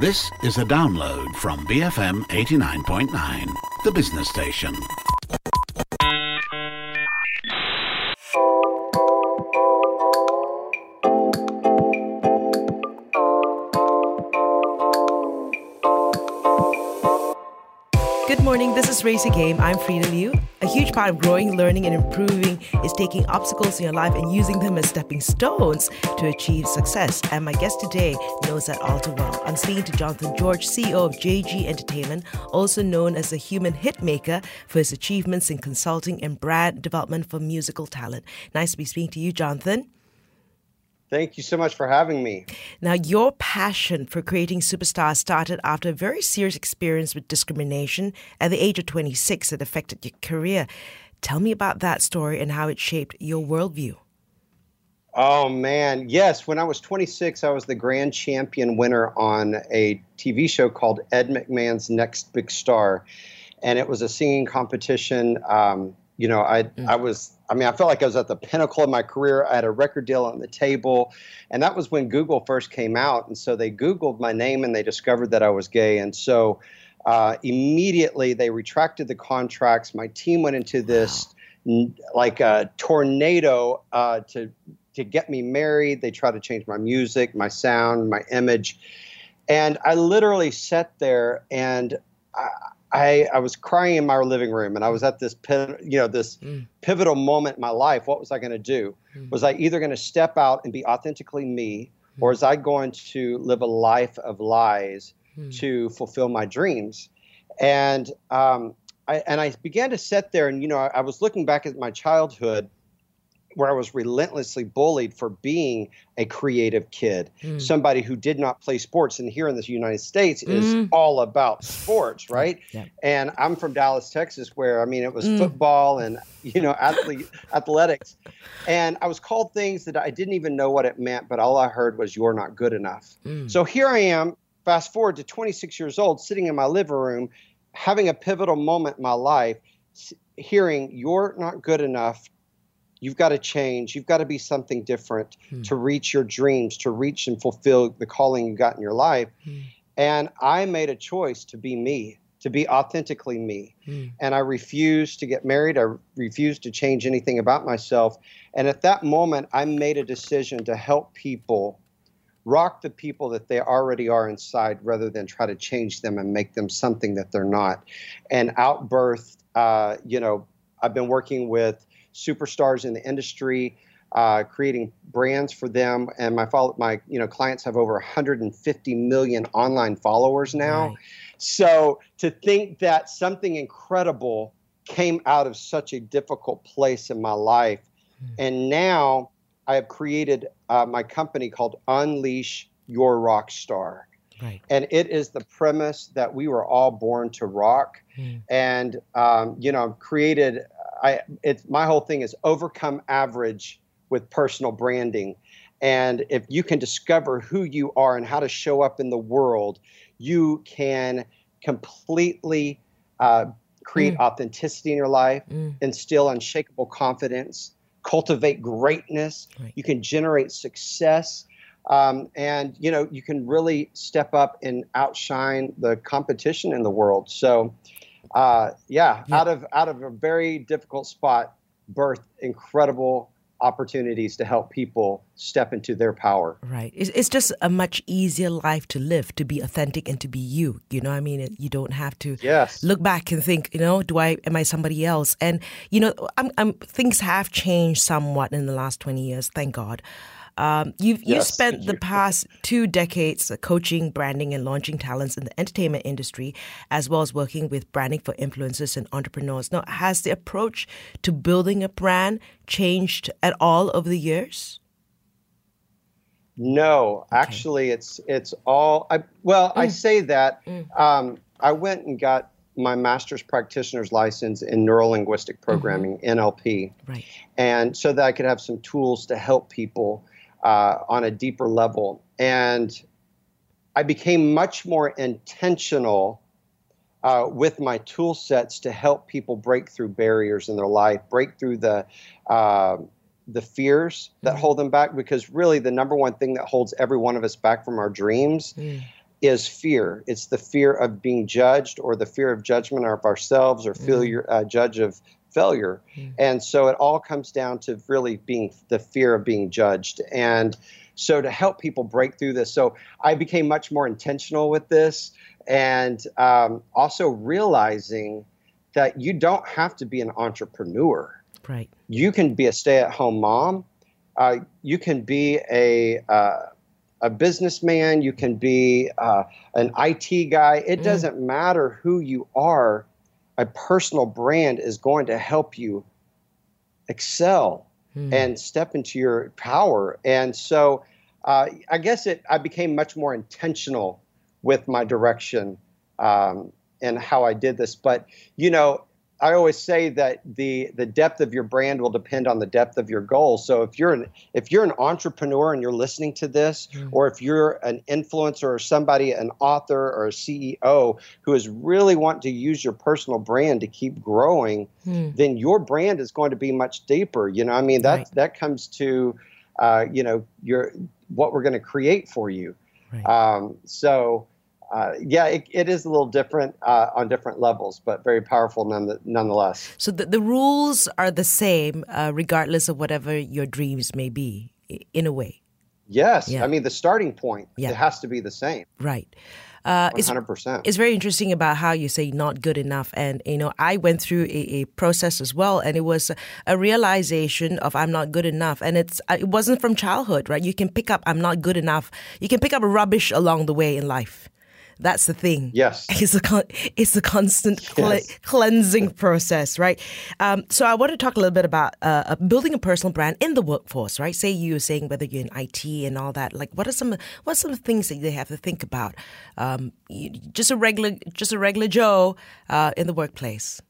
This is a download from BFM 89.9, the business station. Good morning, this is Raise Your Game. I'm Freda Liu. A huge part of growing, learning, and improving is taking obstacles in your life and using them as stepping stones to achieve success. And my guest today knows that all too well. I'm speaking to Jonathan George, CEO of JG Entertainment, also known as a human hitmaker for his achievements in consulting and brand development for musical talent. Nice to be speaking to you, Jonathan. Thank you so much for having me. Now, your passion for creating superstars started after a very serious experience with discrimination at the age of 26 that affected your career. Tell me about that story and how it shaped your worldview. Oh, man. Yes. When I was 26, I was the grand champion winner on a TV show called Ed McMahon's Next Big Star. And it was a singing competition. Um, you know, I, mm. I was I mean, I felt like I was at the pinnacle of my career. I had a record deal on the table. And that was when Google first came out. And so they Googled my name and they discovered that I was gay. And so uh, immediately they retracted the contracts. My team went into this wow. like a tornado uh, to, to get me married. They tried to change my music, my sound, my image. And I literally sat there and I, I, I was crying in my living room and I was at this you know this mm. pivotal moment in my life. What was I going to do? Mm. Was I either going to step out and be authentically me, mm. or was I going to live a life of lies mm. to fulfill my dreams? And um, I and I began to sit there and you know I, I was looking back at my childhood where I was relentlessly bullied for being a creative kid, mm. somebody who did not play sports. And here in the United States mm. is all about sports, right? Yeah. And I'm from Dallas, Texas, where I mean it was mm. football and you know athlete athletics, and I was called things that I didn't even know what it meant, but all I heard was "you're not good enough." Mm. So here I am. Fast forward to 26 years old, sitting in my living room, having a pivotal moment in my life, hearing "you're not good enough." You've got to change. You've got to be something different hmm. to reach your dreams, to reach and fulfill the calling you got in your life. Hmm. And I made a choice to be me, to be authentically me. Hmm. And I refused to get married. I refused to change anything about myself. And at that moment, I made a decision to help people rock the people that they already are inside rather than try to change them and make them something that they're not. And outbirth, uh, you know, I've been working with superstars in the industry, uh, creating brands for them. And my follow, my you know clients have over 150 million online followers now. Right. So to think that something incredible came out of such a difficult place in my life, mm. and now I have created uh, my company called Unleash Your Rock Star. Right. And it is the premise that we were all born to rock. Mm. And, um, you know, I've created I it's my whole thing is overcome average with personal branding. And if you can discover who you are and how to show up in the world, you can completely uh, create mm. authenticity in your life, mm. instill unshakable confidence, cultivate greatness. Right. You can generate success. Um, and you know you can really step up and outshine the competition in the world. So uh, yeah, yeah, out of out of a very difficult spot, birth incredible opportunities to help people step into their power. Right. It's, it's just a much easier life to live, to be authentic and to be you. You know I mean? You don't have to yes. look back and think, you know, do I, am I somebody else? And, you know, I'm, I'm, things have changed somewhat in the last 20 years, thank God. Um, you've yes, you spent the past two decades coaching, branding, and launching talents in the entertainment industry, as well as working with branding for influencers and entrepreneurs. Now, has the approach to building a brand changed at all over the years? No, okay. actually, it's it's all. I, well, mm. I say that mm. um, I went and got my master's practitioner's license in neurolinguistic mm-hmm. programming mm-hmm. NLP, right? And so that I could have some tools to help people uh, on a deeper level. And I became much more intentional uh, with my tool sets to help people break through barriers in their life, break through the uh, the fears that mm. hold them back. Because really, the number one thing that holds every one of us back from our dreams mm. is fear. It's the fear of being judged or the fear of judgment of ourselves or failure, mm. uh, judge of failure. Mm. And so it all comes down to really being the fear of being judged. And so to help people break through this, so I became much more intentional with this and um, also realizing that you don't have to be an entrepreneur. Right. You can be a stay at home mom. Uh, you can be a, uh, a businessman. You can be uh, an IT guy. It mm. doesn't matter who you are a personal brand is going to help you excel hmm. and step into your power. And so uh, I guess it I became much more intentional with my direction um, and how I did this. But you know, I always say that the the depth of your brand will depend on the depth of your goals. So if you're an if you're an entrepreneur and you're listening to this, mm. or if you're an influencer or somebody, an author or a CEO who is really wanting to use your personal brand to keep growing, mm. then your brand is going to be much deeper. You know, I mean that right. that comes to uh, you know your what we're going to create for you. Right. Um, so uh, yeah, it, it is a little different uh, on different levels, but very powerful none, nonetheless. So the, the rules are the same uh, regardless of whatever your dreams may be, in a way. Yes, yeah. I mean the starting point yeah. it has to be the same. Right. Uh, 100%. It's, it's, very interesting about how you say not good enough. And, you know, I went through a, a, process as well. And it was a realization of I'm not good enough. And it's uh, it wasn't from childhood, right? You can pick up I'm not good enough. You can pick up rubbish along the way in life. That's the thing. Yes. It's a, con- it's a constant yes. cleansing process, right? Um, so I want to talk a little bit about uh, building a personal brand in the workforce, right? Say you were saying whether you're in IT and all that. Like, what are some what are some things that they have to think about? Um, just a regular just a regular Joe uh, in the workplace.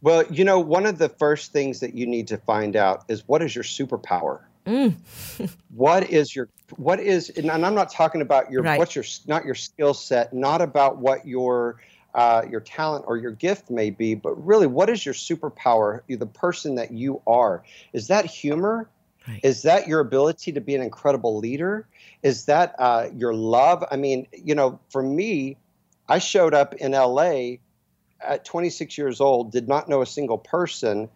Well, you know, one of the first things that you need to find out is what is your superpower. Mm. what is your what is and I'm not talking about your right. what's your not your skill set, not about what your uh, your talent or your gift may be, but really what is your superpower? You the person that you are. Is that humor? Right. Is that your ability to be an incredible leader? Is that uh, your love? I mean, you know, for me, I showed up in LA at 26 years old, did not know a single person,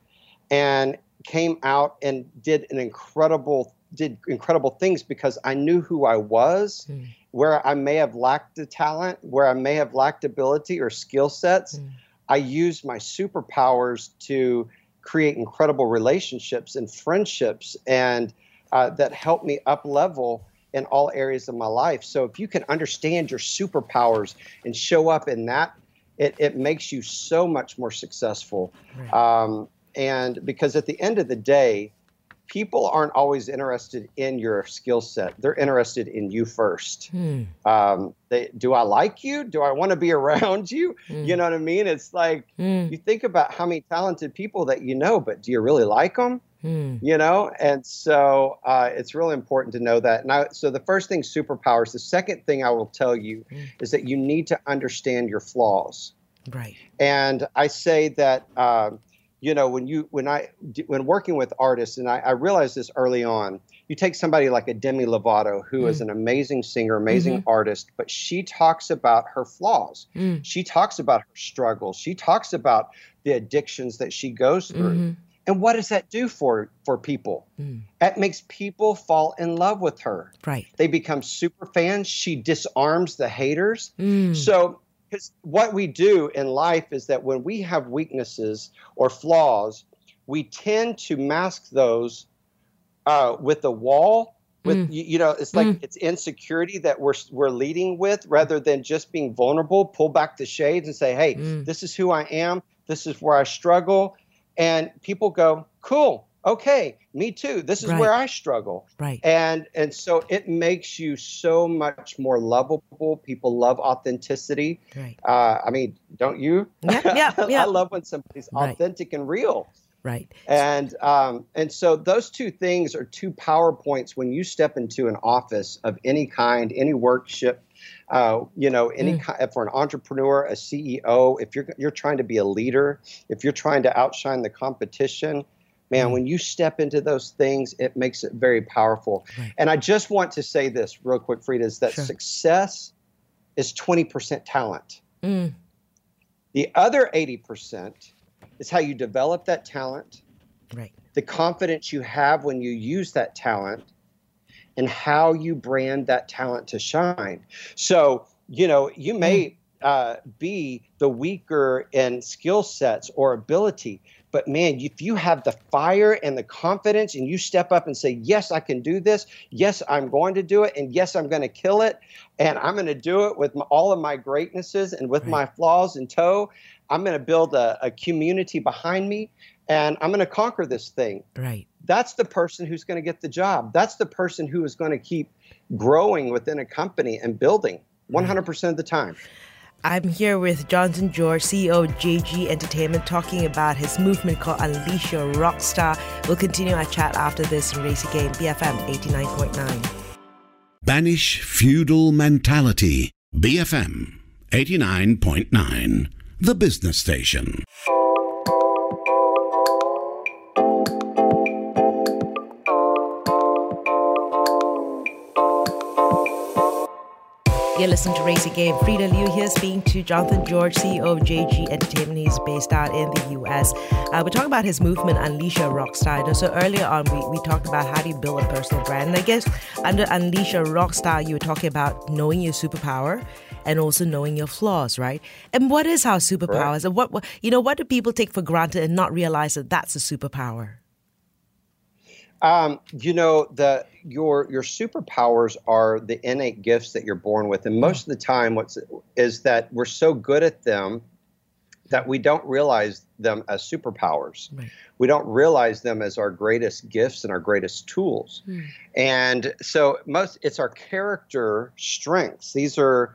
and came out and did an incredible did incredible things because I knew who I was, mm. where I may have lacked the talent, where I may have lacked ability or skill sets. Mm. I used my superpowers to create incredible relationships and friendships and uh, that helped me up level in all areas of my life. So if you can understand your superpowers and show up in that, it, it makes you so much more successful. Right. Um, and because at the end of the day, people aren't always interested in your skill set. They're interested in you first. Hmm. Um, they, do I like you? Do I want to be around you? Hmm. You know what I mean? It's like hmm. you think about how many talented people that you know, but do you really like them? You know, and so uh, it's really important to know that. Now, so the first thing, superpowers. The second thing I will tell you is that you need to understand your flaws. Right. And I say that. Uh, you know when you when i when working with artists and i, I realized this early on you take somebody like a demi lovato who mm. is an amazing singer amazing mm-hmm. artist but she talks about her flaws mm. she talks about her struggles she talks about the addictions that she goes through mm-hmm. and what does that do for for people mm. that makes people fall in love with her right they become super fans she disarms the haters mm. so because what we do in life is that when we have weaknesses or flaws, we tend to mask those uh, with a wall. With mm. you, you, know, it's like mm. it's insecurity that we're we're leading with, rather than just being vulnerable. Pull back the shades and say, "Hey, mm. this is who I am. This is where I struggle." And people go, "Cool, okay me too. This is right. where i struggle. Right. And and so it makes you so much more lovable. People love authenticity. Right. Uh, i mean don't you? Yeah yeah, yeah. i love when somebody's right. authentic and real. Right. And um, and so those two things are two power points when you step into an office of any kind any workshop uh, you know, any mm. kind, for an entrepreneur, a CEO, if you're you're trying to be a leader, if you're trying to outshine the competition, man, mm. when you step into those things, it makes it very powerful. Right. And I just want to say this real quick, Freda, is that sure. success is 20% talent. Mm. The other 80% is how you develop that talent, right. the confidence you have when you use that talent, and how you brand that talent to shine. So, you know, you may mm. Uh, be the weaker in skill sets or ability, but man, if you have the fire and the confidence and you step up and say, Yes, I can do this. Yes, I'm going to do it. And yes, I'm going to kill it. And I'm going to do it with my, all of my greatnesses and with right. my flaws in tow. I'm going to build a, a community behind me and I'm going to conquer this thing. Right. That's the person who's going to get the job. That's the person who is going to keep growing within a company and building 100% of the time. I'm here with Jonathan George, CEO of JG Entertainment, talking about his movement called Unleash Your Rockstar. We'll continue our chat after this in Raise Your Game, BFM 89.9. Banish feudal mentality, BFM 89.9, the business station. You're listening to Raise Your Game. Freda Liu here speaking to Jonathan George, CEO of JG Entertainment. He's based out in the US. Uh, we're talking about his movement, Unleash Your Rockstar. So earlier on, we, we talked about how do you build a personal brand. And I guess under Unleash Your Rockstar, you were talking about knowing your superpower and also knowing your flaws, right? And what is our superpowers? And what, what, you know, what do people take for granted and not realize that that's a superpower? Um, you know, the your your superpowers are the innate gifts that you're born with, and most of the time, what's is that we're so good at them that we don't realize them as superpowers. Right. We don't realize them as our greatest gifts and our greatest tools. Mm. And so most it's our character strengths. These are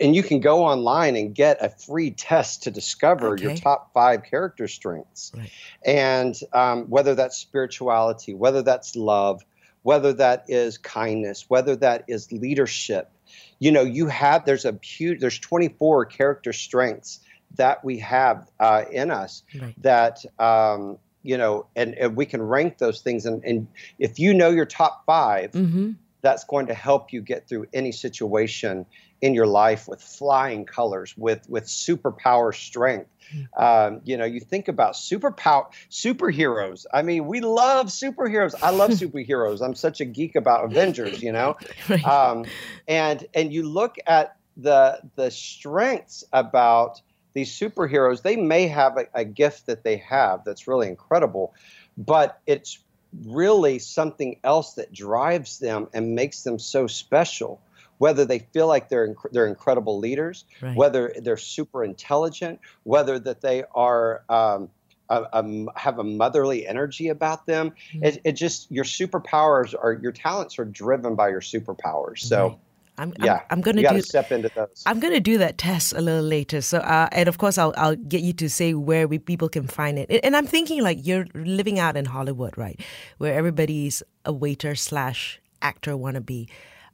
and you can go online and get a free test to discover okay. your top five character strengths. Right. And um, whether that's spirituality, whether that's love, whether that is kindness, whether that is leadership, you know, you have there's a huge there's 24 character strengths that we have uh, in us right. that um, you know and, and, we can rank those things and, and if you know your top 5 mm-hmm. that's going to help you get through any situation in your life with flying colors with with superpower strength. Hmm. um, you know you think about superpower superheroes. I mean we love superheroes. I love superheroes. I'm such a geek about avengers you know? Um, and and you look at the the strengths about these superheroes, they may have a, a gift that they have that's really incredible, but it's really something else that drives them and makes them so special whether they feel like they're inc- they're incredible leaders, right. whether they're super intelligent, whether that they are um, a, a, have a motherly energy about them. Mm-hmm. It, it, just your superpowers are your talents are driven by your superpowers. So. Right. I'm, yeah, I'm, I'm going to do step into those. I'm going to do that test a little later. So, uh, and of course, I'll I'll get you to say where we, people can find it. And I'm thinking like you're living out in Hollywood, right, where everybody's a waiter slash actor wannabe.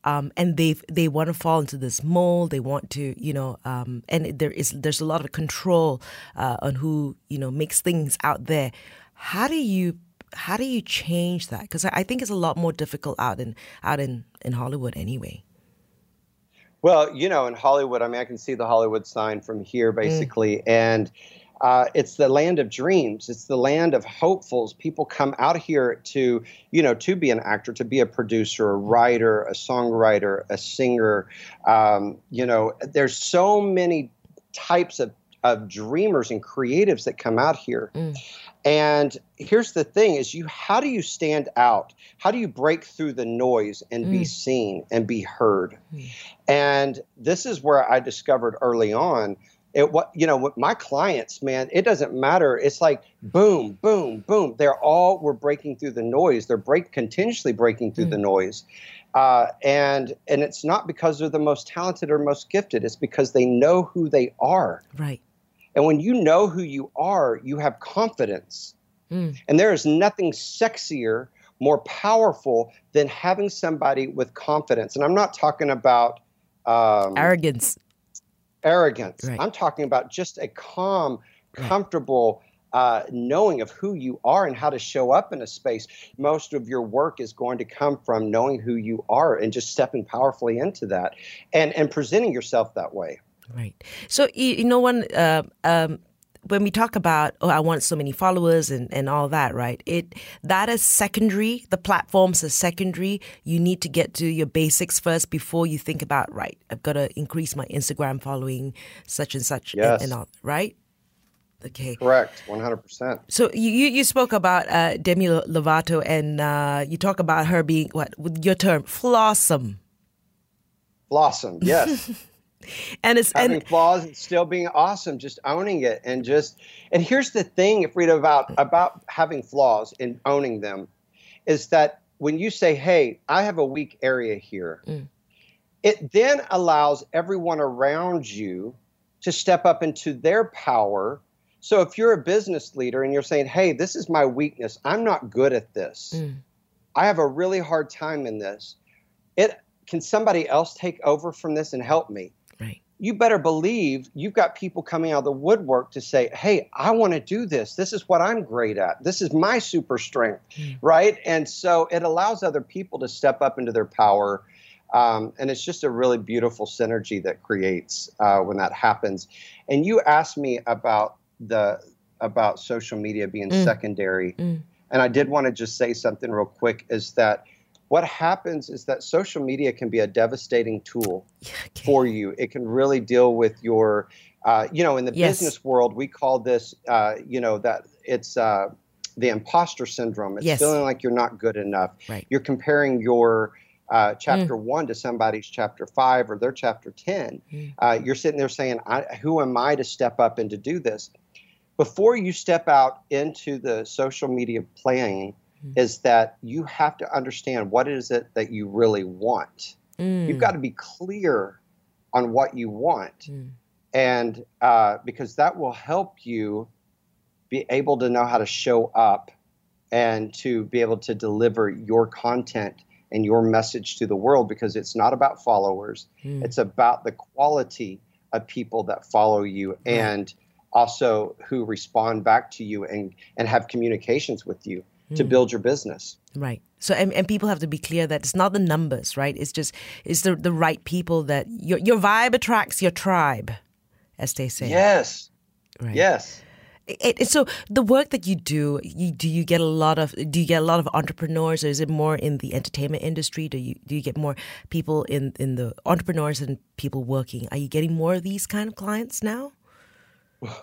Um, and they they want to fall into this mold. They want to, you know, um, and there is there's a lot of control uh, on who you know makes things out there. How do you how do you change that? Because I think it's a lot more difficult out in out in in Hollywood anyway. Well, you know, in Hollywood, I mean, I can see the Hollywood sign from here, mm. basically, mm. and uh, it's the land of dreams. It's the land of hopefuls. People come out here to, you know, to be an actor, to be a producer, a writer, a songwriter, a singer. Um, you know, there's so many types of of dreamers and creatives that come out here. Mm. And here's the thing is you how do you stand out? How do you break through the noise and mm. be seen and be heard? Mm. And this is where I discovered early on it what you know with my clients man it doesn't matter it's like boom boom boom they're all we're breaking through the noise they're break continuously breaking through mm. the noise uh, and and it's not because they're the most talented or most gifted it's because they know who they are right and when you know who you are, you have confidence. Mm. And there is nothing sexier, more powerful than having somebody with confidence. And I'm not talking about um, arrogance. Arrogance. Right. I'm talking about just a calm, comfortable, uh, knowing of who you are and how to show up in a space. Most of your work is going to come from knowing who you are and just stepping powerfully into that and, and presenting yourself that way. Right. So, you know, when, uh, um, when we talk about oh I want so many followers and, and all that, right? It that is secondary. The platforms are secondary. You need to get to your basics first before you think about right. I've got to increase my Instagram following, such and such, yes. and, and all. Right? Okay. Correct, one hundred percent. So you you spoke about uh, Demi Lovato, and uh, you talk about her being what with your term flawsome. Blossom, yes. and it's having and, flaws and still being awesome, just owning it, and just and here's the thing, if read about about having flaws and owning them, is that when you say, "Hey, I have a weak area here," mm. it then allows everyone around you to step up into their power so if you're a business leader and you're saying, hey, this is my weakness, I'm not good at this, mm. I have a really hard time in this, it can somebody else take over from this and help me? You better believe you've got people coming out of the woodwork to say, hey, I want to do this. This is what I'm great at. This is my super strength. Mm. Right. And so it allows other people to step up into their power. Um, and it's just a really beautiful synergy that creates uh, when that happens. And you asked me about the about social media being mm. secondary. Mm. And I did want to just say something real quick is that what happens is that social media can be a devastating tool okay. for you. It can really deal with your, uh, you know, in the yes. business world, we call this, uh, you know, that it's uh, the imposter syndrome. It's yes. feeling like you're not good enough. Right. You're comparing your uh, chapter mm. one to somebody's chapter five or their chapter 10. Mm. Uh, you're sitting there saying, Who am I to step up and to do this? before you step out into the social media playing mm. is that you have to understand what is it that you really want. Mm. You've got to be clear on what you want. Mm. And uh, because that will help you be able to know how to show up and to be able to deliver your content and your message to the world because it's not about followers, mm. it's about the quality of people that follow you. And also who respond back to you and, and have communications with you mm. to build your business. Right. So and, and people have to be clear that it's not the numbers, right? It's just it's the the right people that your your vibe attracts your tribe, as they say. Yes. Right. Yes. It, it, so the work that you do, you, do you get a lot of do you get a lot of entrepreneurs, or is it more in the entertainment industry? Do you do you get more people in in the entrepreneurs and people working? Are you getting more of these kind of clients now?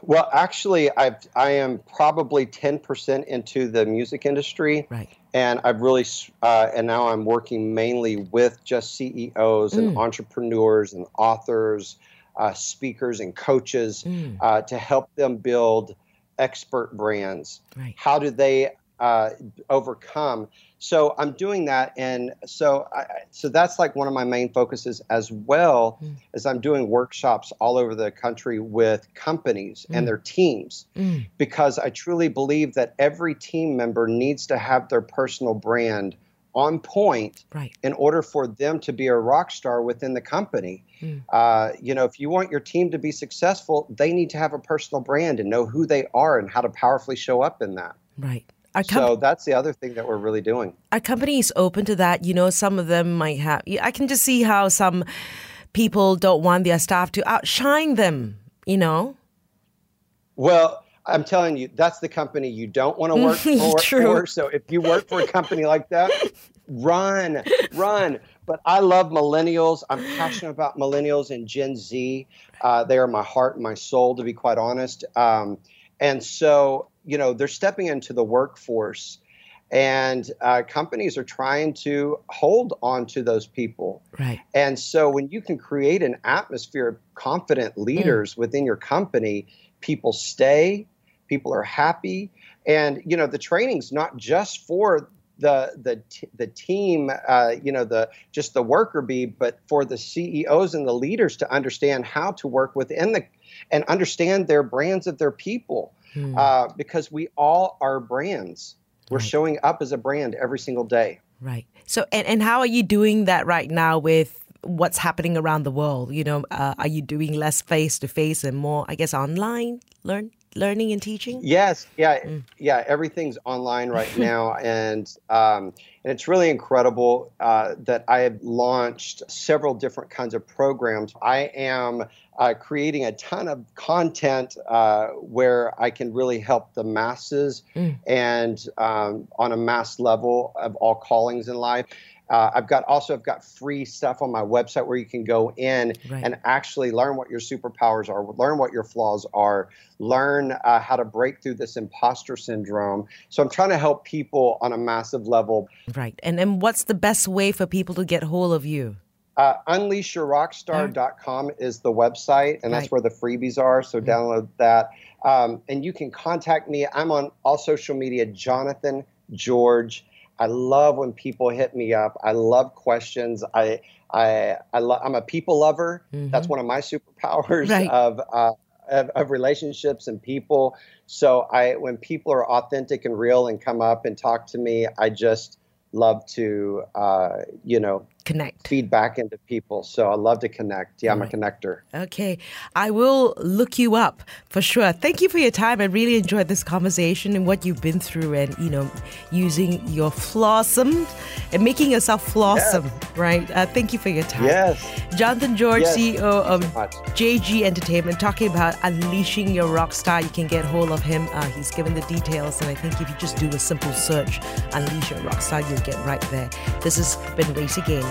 Well, actually, I've I am probably ten percent into the music industry, right? And I've really uh, and now I'm working mainly with just CEOs and mm. entrepreneurs and authors, uh, speakers and coaches mm. uh, to help them build expert brands. Right. How do they uh, overcome. So I'm doing that, and so I, so that's like one of my main focuses as well mm. as I'm doing workshops all over the country with companies mm. and their teams, mm. because I truly believe that every team member needs to have their personal brand on point right. in order for them to be a rock star within the company. Mm. Uh, you know, if you want your team to be successful, they need to have a personal brand and know who they are and how to powerfully show up in that. Right. Com- so that's the other thing that we're really doing. Are companies open to that? You know, some of them might have. I can just see how some people don't want their staff to outshine them. You know. Well, I'm telling you, that's the company you don't want to work for. True. For. So if you work for a company like that, run, run. But I love millennials. I'm passionate about millennials and Gen Z. Uh, they are my heart and my soul, to be quite honest. Um, and so you know they're stepping into the workforce and uh, companies are trying to hold on to those people right and so when you can create an atmosphere of confident mm. leaders mm. within your company people stay people are happy and you know the training's not just for the the the team, uh, you know, the just the worker bee, but for the CEOs and the leaders to understand how to work within the and understand their brands of their people, hmm. uh, because we all are brands. We're right. showing up as a brand every single day. Right. So, and, and how are you doing that right now with what's happening around the world? You know, uh, are you doing less face to face and more, I guess, online learn learning and teaching? Yes, yeah, mm. yeah. Everything's online right now, and um, and it's really incredible uh, that I have launched several different kinds of programs. I am uh, creating a ton of content uh, where I can really help the masses mm. and um, on a mass level of all callings in life. Uh, I've got also I've got free stuff on my website where you can go in right. and actually learn what your superpowers are, learn what your flaws are, learn uh, how to break through this imposter syndrome. So I'm trying to help people on a massive level. Right. And then what's the best way for people to get hold of you? Uh, unleashyourrockstar.com is the website, and that's right. where the freebies are. So mm-hmm. download that. Um, and you can contact me. I'm on all social media, Jonathan George I love when people hit me up. I love questions. I I, I lo- I'm a people lover. Mm-hmm. That's one of my superpowers right. of, uh, of, of relationships and people. So I when people are authentic and real and come up and talk to me, I just love to uh, you know connect. Feedback into people. So i love to connect. Yeah i'm a connector. Okay. I will look you up for sure. Thank you for your time. I really enjoyed this conversation and what you've been through and you know using your flawsome and making yourself flawsome yes. right? Uh, thank you for your time. Yes. Jonathan george yes. ceo of jg entertainment talking about unleashing your rock star. You can get hold of him. Uh, he's given the details and i think if you just do a simple search unleash your rock star you'll get right there. This has been Raise Your Game